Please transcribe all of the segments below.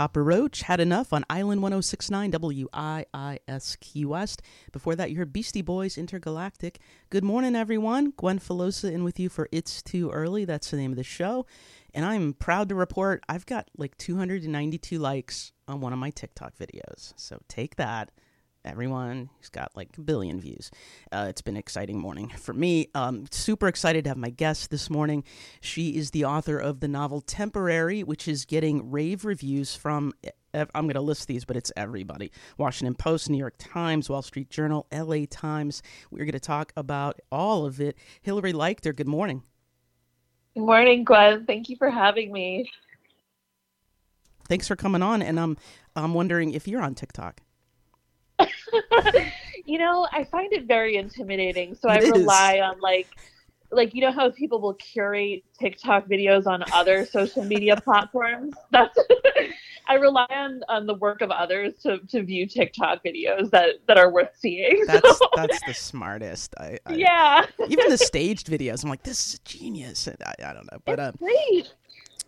Papa Roach had enough on Island 1069 WIIS Key West. Before that, you heard Beastie Boys Intergalactic. Good morning, everyone. Gwen Filosa in with you for It's Too Early. That's the name of the show. And I'm proud to report I've got like 292 likes on one of my TikTok videos. So take that everyone. He's got like a billion views. Uh, it's been an exciting morning for me. Um, super excited to have my guest this morning. She is the author of the novel Temporary, which is getting rave reviews from. I'm going to list these, but it's everybody. Washington Post, New York Times, Wall Street Journal, LA Times. We're going to talk about all of it. Hilary Leichter, good morning. Good morning, Gwen. Thank you for having me. Thanks for coming on. And I'm, I'm wondering if you're on TikTok. you know, I find it very intimidating. So it I rely is. on like like you know how people will curate TikTok videos on other social media platforms. That's I rely on, on the work of others to, to view TikTok videos that, that are worth seeing. That's so. that's the smartest. I, I, yeah. even the staged videos, I'm like, this is genius. I, I don't know, but um, great.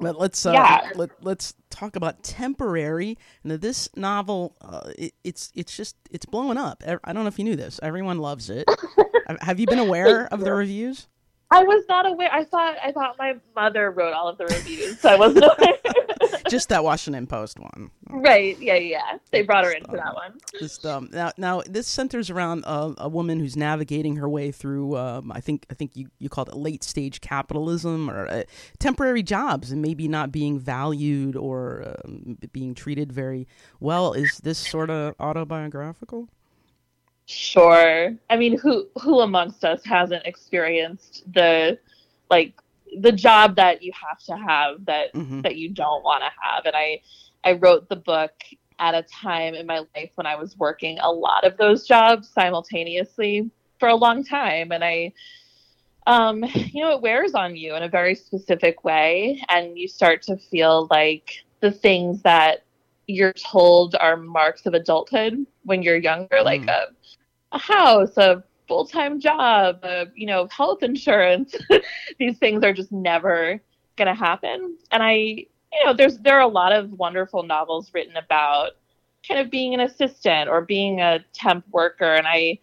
But let's uh, yeah. let, let's talk about temporary. Now, this novel, uh, it, it's it's just it's blowing up. I don't know if you knew this. Everyone loves it. Have you been aware of the reviews? I was not aware. I thought I thought my mother wrote all of the reviews, so I wasn't aware. Just that Washington Post one. Right. Yeah. Yeah. They brought her into um, that one. Just um. Now, now this centers around uh, a woman who's navigating her way through. Um. I think I think you you called it late stage capitalism or uh, temporary jobs and maybe not being valued or um, being treated very well. Is this sort of autobiographical? Sure. I mean, who who amongst us hasn't experienced the like the job that you have to have that mm-hmm. that you don't want to have? And I I wrote the book at a time in my life when I was working a lot of those jobs simultaneously for a long time and I um you know it wears on you in a very specific way and you start to feel like the things that you're told are marks of adulthood when you're younger mm. like a a house, a full time job, a, you know, health insurance. These things are just never going to happen. And I, you know, there's there are a lot of wonderful novels written about kind of being an assistant or being a temp worker, and I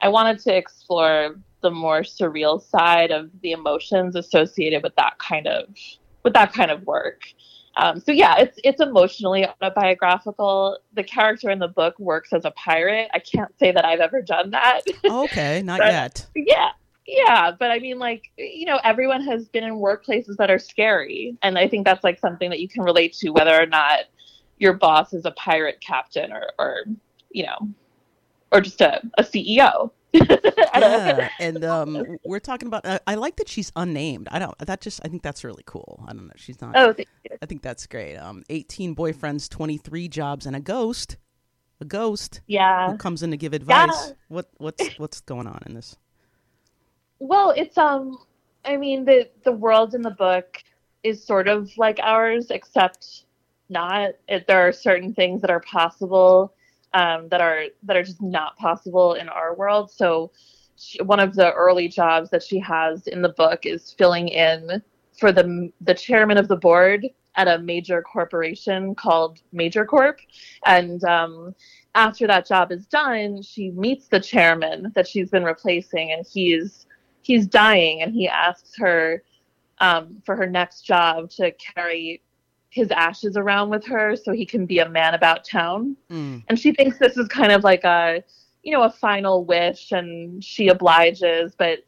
I wanted to explore the more surreal side of the emotions associated with that kind of with that kind of work. Um, so yeah, it's it's emotionally autobiographical. The character in the book works as a pirate. I can't say that I've ever done that. Okay, not yet. Yeah, yeah, but I mean, like you know, everyone has been in workplaces that are scary, and I think that's like something that you can relate to, whether or not your boss is a pirate captain or, or you know, or just a, a CEO. yeah, and um, we're talking about. Uh, I like that she's unnamed. I don't. That just. I think that's really cool. I don't know. She's not. Oh, I think that's great. Um, eighteen boyfriends, twenty three jobs, and a ghost. A ghost. Yeah. Who comes in to give advice? Yeah. What what's what's going on in this? Well, it's um. I mean, the the world in the book is sort of like ours, except not. It, there are certain things that are possible um, that are that are just not possible in our world. So she, one of the early jobs that she has in the book is filling in for the the chairman of the board at a major corporation called Major Corp, and um, after that job is done, she meets the chairman that she's been replacing, and he's he's dying, and he asks her um, for her next job to carry his ashes around with her so he can be a man about town. Mm. And she thinks this is kind of like a, you know, a final wish and she obliges, but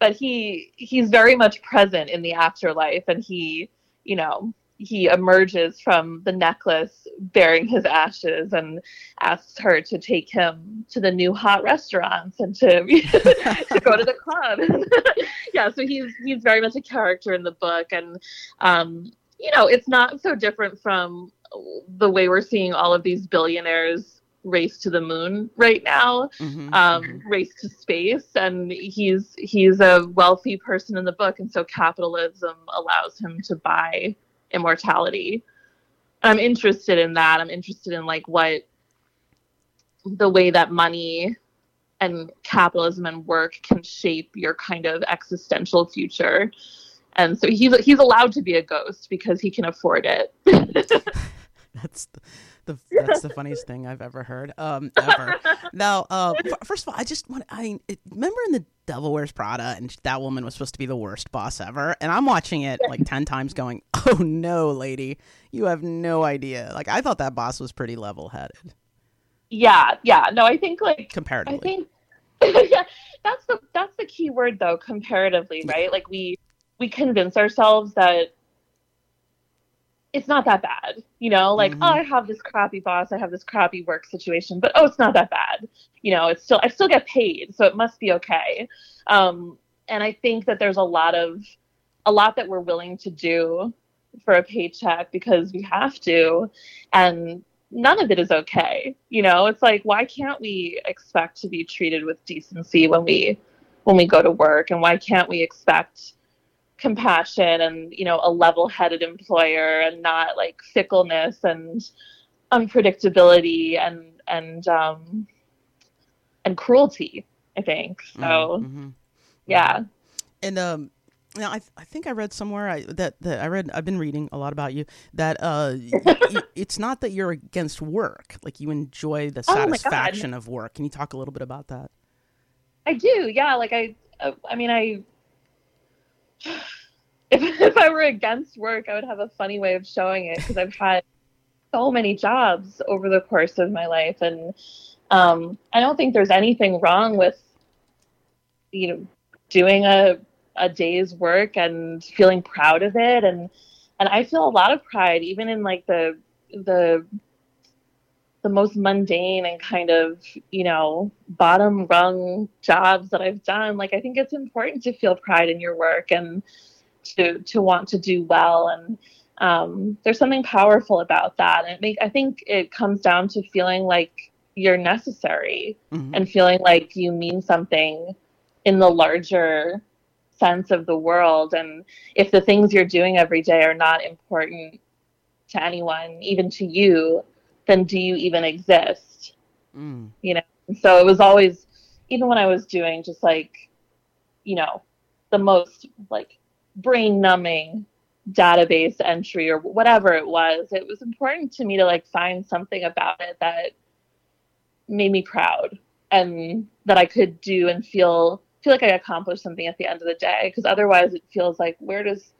but he he's very much present in the afterlife and he, you know, he emerges from the necklace bearing his ashes and asks her to take him to the new hot restaurants and to to go to the club. yeah, so he's he's very much a character in the book and um you know, it's not so different from the way we're seeing all of these billionaires race to the moon right now, mm-hmm, um, mm-hmm. race to space, and he's he's a wealthy person in the book, and so capitalism allows him to buy immortality. I'm interested in that. I'm interested in like what the way that money and capitalism and work can shape your kind of existential future and so he's he's allowed to be a ghost because he can afford it. that's the, that's the funniest thing I've ever heard. Um, ever. now, uh, first of all, I just want I it, remember in the Devil Wears Prada, and that woman was supposed to be the worst boss ever, and I'm watching it like ten times, going, "Oh no, lady, you have no idea." Like I thought that boss was pretty level headed. Yeah, yeah. No, I think like comparatively. I think yeah, that's the that's the key word though, comparatively, right? Like we we convince ourselves that it's not that bad. You know, like, Mhm. oh, I have this crappy boss, I have this crappy work situation, but oh, it's not that bad. You know, it's still I still get paid, so it must be okay. Um, and I think that there's a lot of a lot that we're willing to do for a paycheck because we have to, and none of it is okay. You know, it's like why can't we expect to be treated with decency when we when we go to work, and why can't we expect compassion and you know a level-headed employer and not like fickleness and unpredictability and and um and cruelty i think so Mhm. yeah And um, now I I think I read somewhere I, that that I read I've been reading a lot about you that uh, y- y- it's not that you're against work, like you enjoy the Oh satisfaction of work. Can you talk a little bit about that? i do yeah like i uh, i mean i if, if i were against work i would have a funny way of showing it because i've had so many jobs over the course of my life and um, i don't think there's anything wrong with you know doing a a day's work and feeling proud of it and and I feel a lot of pride even in like the the the most mundane and kind of you know bottom rung jobs that I've done like I think it's important to feel pride in your work and to to want to do well. And um, there's something powerful about that. And it make I think it comes down to feeling like you're necessary Mhm. and feeling like you mean something in the larger sense of the world. And if the things you're doing every day are not important to anyone even to you then do you even exist? Mm. and so it was always even when i was doing just like you know the most like brain numbing database entry or whatever it was it was important to me to like find something about it that made me proud and that i could do and feel feel like i accomplished something at the end of the day. Because otherwise it feels like where does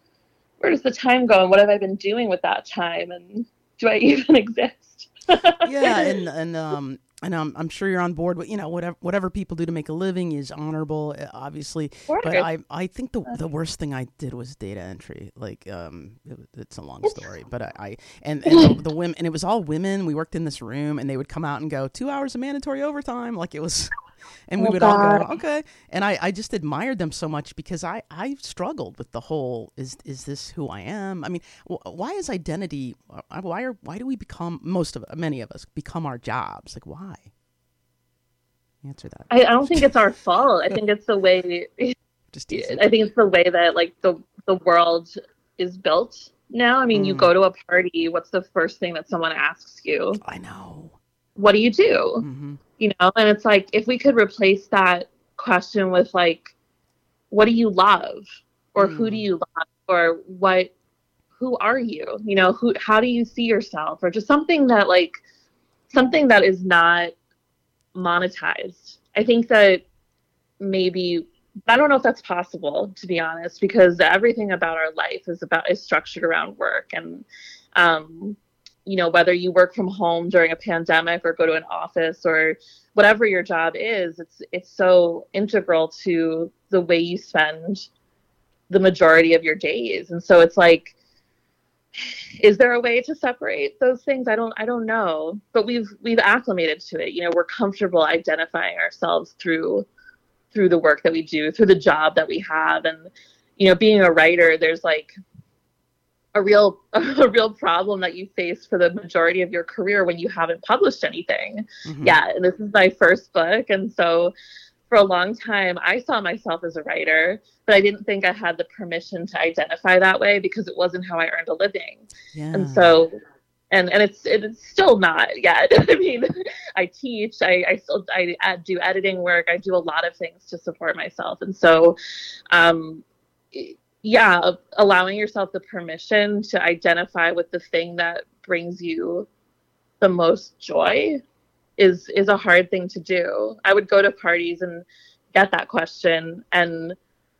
where does the time go and what have i been doing with that time and do i even exist yeah, and and um and um, I'm sure you're on board. But you know, whatever whatever people do to make a living is honorable, uh, obviously. But I I think the the worst thing I did was data entry. Like um, it, it's a long story, but I, I and and the, the women and it was all women. We worked in this room, and they would come out and go two hours of mandatory overtime. Like it was. And we Oh, would all go, okay. And I, I just admired them so much because I, I struggled with the whole is is this who I am? I mean, wh- why is identity? uh, Why are why do we become most of many of us become our jobs? Like why? Answer that. I, I don't think it's our fault i think it's the way Just teasing. I think it's the way that like the the world is built now. I mean, you Mm. go to a party, what's the first thing that someone asks you? I know. What do you do? hmm You know, and it's like if we could replace that question with like what do you love or who do Mm. you love or what who are you? You know, who how do you see yourself or just something that like something that is not monetized. I think that maybe I don't know if that's possible to be honest because everything about our life is about is structured around work and um you know whether you work from home during a pandemic or go to an office or whatever your job is it's it's so integral to the way you spend the majority of your days. And so it's like is there a way to separate those things? I don't i don't know. But we've we've acclimated to it. You know we're comfortable identifying ourselves through through the work that we do through the job that we have. And you know being a writer there's like a real a real problem that you face for the majority of your career when you haven't published anything Mhm. yeah and this is my first book. And so for a long time i saw myself as a writer but i didn't think i had the permission to identify that way because it wasn't how i earned a living. Yeah. and so and and it's it's still not yet. I mean i teach i i still i do editing work. I do a lot of things to support myself. And so um yeah allowing yourself the permission to identify with the thing that brings you the most joy is is a hard thing to do. I would go to parties and get that question and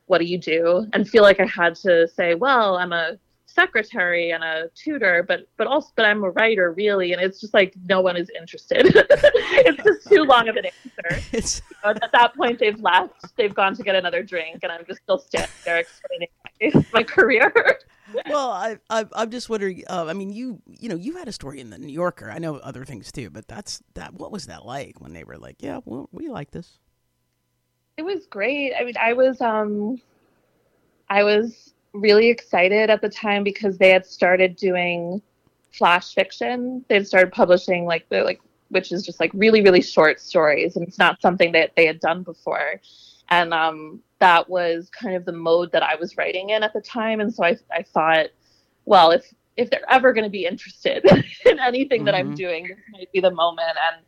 what do you do and feel like I had to say, well, I'm a secretary and a tutor, but but also but I'm a writer really, and it's just like no one is interested. it's just too long of an answer. It's... You know, at that point, they've left. They've gone to get another drink, and I'm just still standing there explaining my, my career. well, I, I I'm just wondering. Uh, I mean, you you know you had a story in the New Yorker. I know other things too, but that's that. What was that like when they were like, yeah, well, we like this. It was great. I mean, I was um, I was really excited at the time because they had started doing flash fiction. They had started publishing like the like which is just like really really short stories and it's not something that they had done before. And um, that was kind of the mode that I was writing in at the time and so I I thought well if if they're ever going to be interested in anything mm-hmm. that I'm mm-hmm. doing this might be the moment and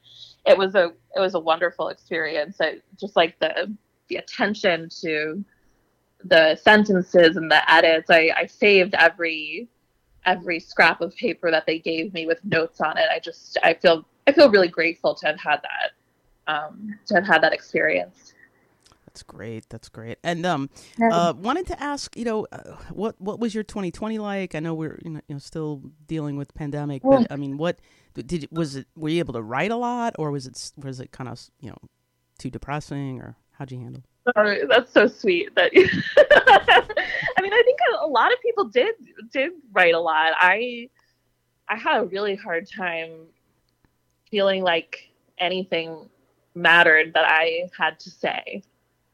it was a it was a wonderful experience. I, just like the the attention to the sentences and the edits. I, I saved every every scrap of paper that they gave me with notes on it. I just I feel I feel really grateful to have had that um, to have had that experience. That's great. That's great. And um, uh, wanted to ask, you know, uh, what what was your 2020 like? I know we're you know, you know still dealing with pandemic, but I mean, what did was it? Were you able to write a lot, or was it was it kind of you know too depressing, or how'd you handle? Sorry, that's so sweet. That. I mean, I think a lot of people did did write a lot. I I had a really hard time feeling like anything mattered that I had to say.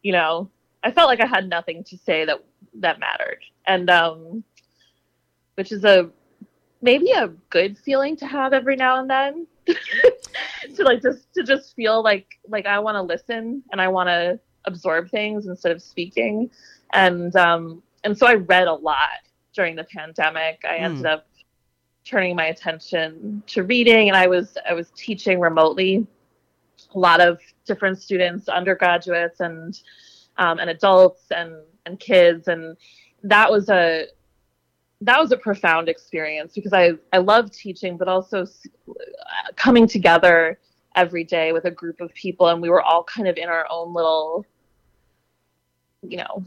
You know, I felt like I had nothing to say that that mattered, and um, which is a maybe a good feeling to have every now and then. to like just to just feel like like I want to listen and I want to absorb things instead of speaking. And um, and so I read a lot during the pandemic. I mm. ended up turning my attention to reading, and I was I was teaching remotely a lot of different students, undergraduates, and um, and adults, and and kids, and that was a that was a profound experience because I I love teaching, but also coming together every day with a group of people, and we were all kind of in our own little you know,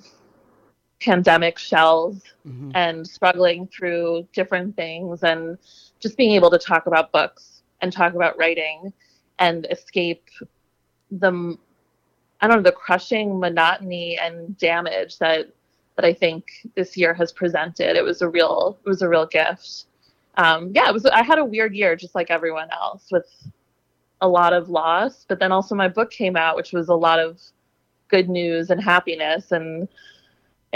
pandemic shells mm-hmm. and struggling through different things and just being able to talk about books and talk about writing and escape the I don't know the crushing monotony and damage that that I think this year has presented. It was a real it was a real gift. Um, yeah, it was. I had a weird year, just like everyone else, with a lot of loss. But then also my book came out, which was a lot of good news and happiness and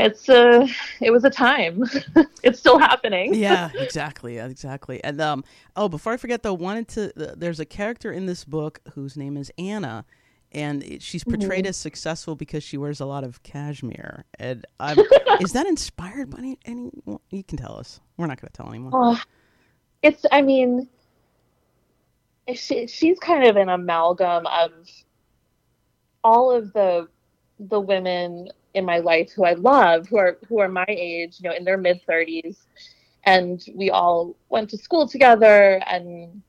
it's a it was a time. It's still happening. Yeah exactly exactly. And um oh before i forget though wanted to uh, there's a character in this book whose name is anna and she's portrayed mm-hmm. as successful because she wears a lot of cashmere. And I'm, is that inspired by any, any you can tell us. We're not going to tell anyone. It's i mean she, she's kind of an amalgam of all of the the women in my life who I love, who are who are my age, you know, in their mid 30s, and we all went to school together, and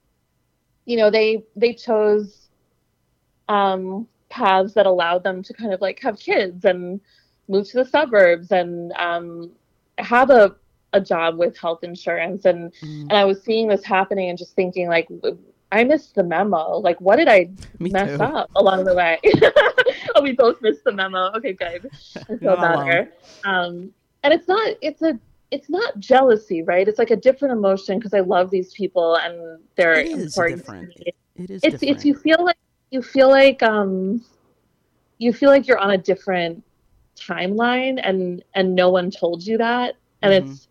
you know, they they chose um, paths that allowed them to kind of like have kids and move to the suburbs and um, have a a job with health insurance and mm. and I was seeing this happening and just thinking like I missed the memo. Like, what did I Me mess too. up along the way? oh, we both missed the memo. Okay, good. I feel better. Um, and it's not. It's a. It's not jealousy, right? It's like a different emotion because I love these people and they're it is important. Different. It is. It's. Different. It's. You feel like you feel like um, you feel like you're on a different timeline and and no one told you that and mm-hmm. it's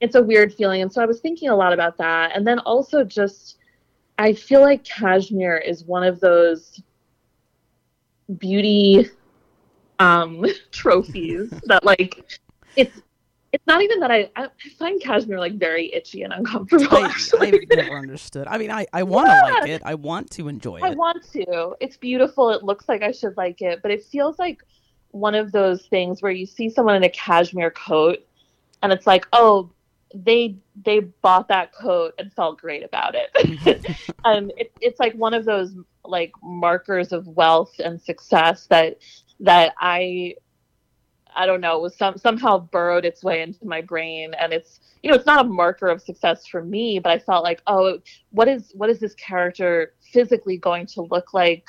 it's a weird feeling and so i was thinking a lot about that and then also just I feel like cashmere is one of those beauty um trophies that like it's it's not even that I, I find cashmere like very itchy and uncomfortable. I, have never understood. I mean, I, I want to yeah. like it. I want to enjoy it. I want to. It's beautiful. It looks like I should like it, but it feels like one of those things where you see someone in a cashmere coat and it's like, oh, they they bought that coat and felt great about it. and um, it, it's like one of those like markers of wealth and success that that I I don't know, was some somehow burrowed its way into my brain and it's you know, it's not a marker of success for me, but I felt like, oh, what is what is this character physically going to look like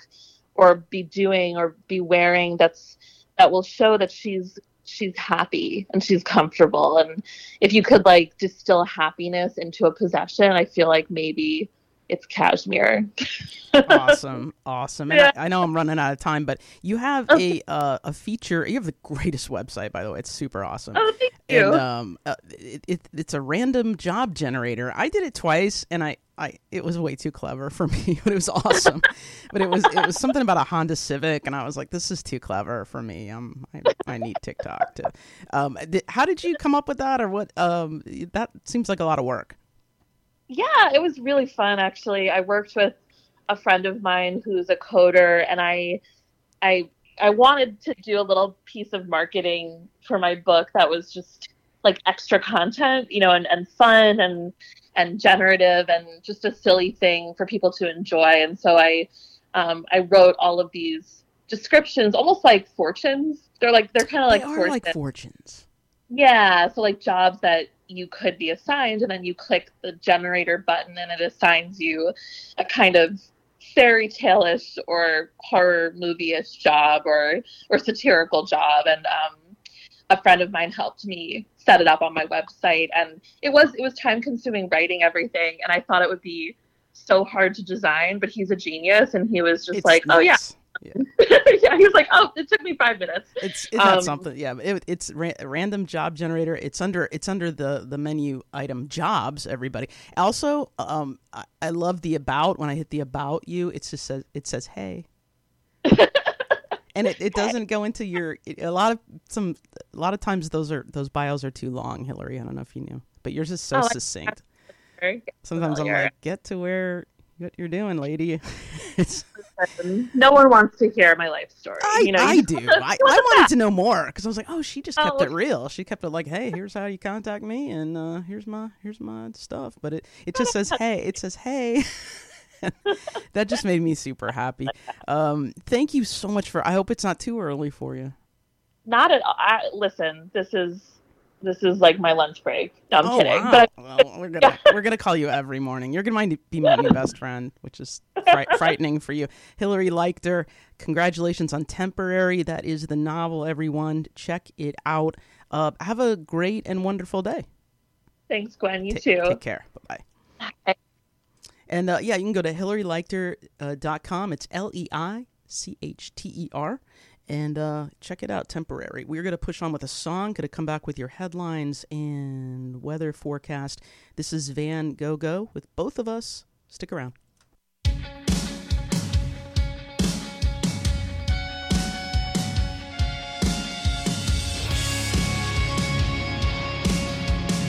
or be doing or be wearing that's that will show that she's she's happy and she's comfortable. And if you could like distill happiness into a possession i feel like maybe it's cashmere awesome awesome and yeah. I, I, know i'm running out of time but you have a uh, a feature you have the greatest website by the way it's super awesome oh thank you and um uh, it, it, it's a random job generator i did it twice and i I it was way too clever for me, but it was awesome. but it was it was something about a Honda Civic, and I was like, this is too clever for me. Um, I, I need TikTok to. Um, did, how did you come up with that, or what? Um, that seems like a lot of work. Yeah, it was really fun actually. I worked with a friend of mine who's a coder, and I, I, I wanted to do a little piece of marketing for my book that was just like extra content, you know, and, and fun and and generative and just a silly thing for people to enjoy. And so I um, I wrote all of these descriptions, almost like fortunes. They're like they're kind of like fortunes. like fortunes. Yeah, so like jobs that you could be assigned, and then you click the generator button, and it assigns you a kind of fairy tale-ish or horror movie-ish job or or satirical job. And um, a friend of mine helped me set it up on my website and it was it was time consuming writing everything and i thought it would be so hard to design but he's a genius and he was just it's like oh yeah yeah. yeah, he was like, "Oh, it took me five minutes." It's um, something? Yeah, it, it's ra- random job generator. It's under it's under the the menu item jobs. Everybody. Also, um, I, I love the about. When I hit the about you, it just says it says hey. and it, it doesn't go into your it, a lot of some a lot of times those are those bios are too long hilary i don't know if you knew but yours is so oh, succinct sometimes i'm like get to where what you're doing lady no one wants to hear my life story i, you know, I do I, I wanted to know more because i was like oh she just kept oh, it real she kept it like hey here's how you contact me and uh, here's my here's my stuff but it, it just says hey it says hey that just made me super happy. Um, thank you so much for. I hope it's not too early for you. Not at all. I, listen, this is this is like my lunch break. No, I'm oh, kidding. Wow. But well, we're gonna we're gonna call you every morning. You're gonna be my new best friend, which is fri- frightening for you. Hilary Leichter, congratulations on Temporary. That is the novel. Everyone, check it out. Uh, have a great and wonderful day. Thanks, Gwen. You T- too. Take care. Bye bye. And uh, yeah, you can go to hilaryleichter.com. Uh, it's L E I C H T E R. And uh, check it out, temporary. We're going to push on with a song, going to come back with your headlines and weather forecast. This is Van Go Go with both of us. Stick around.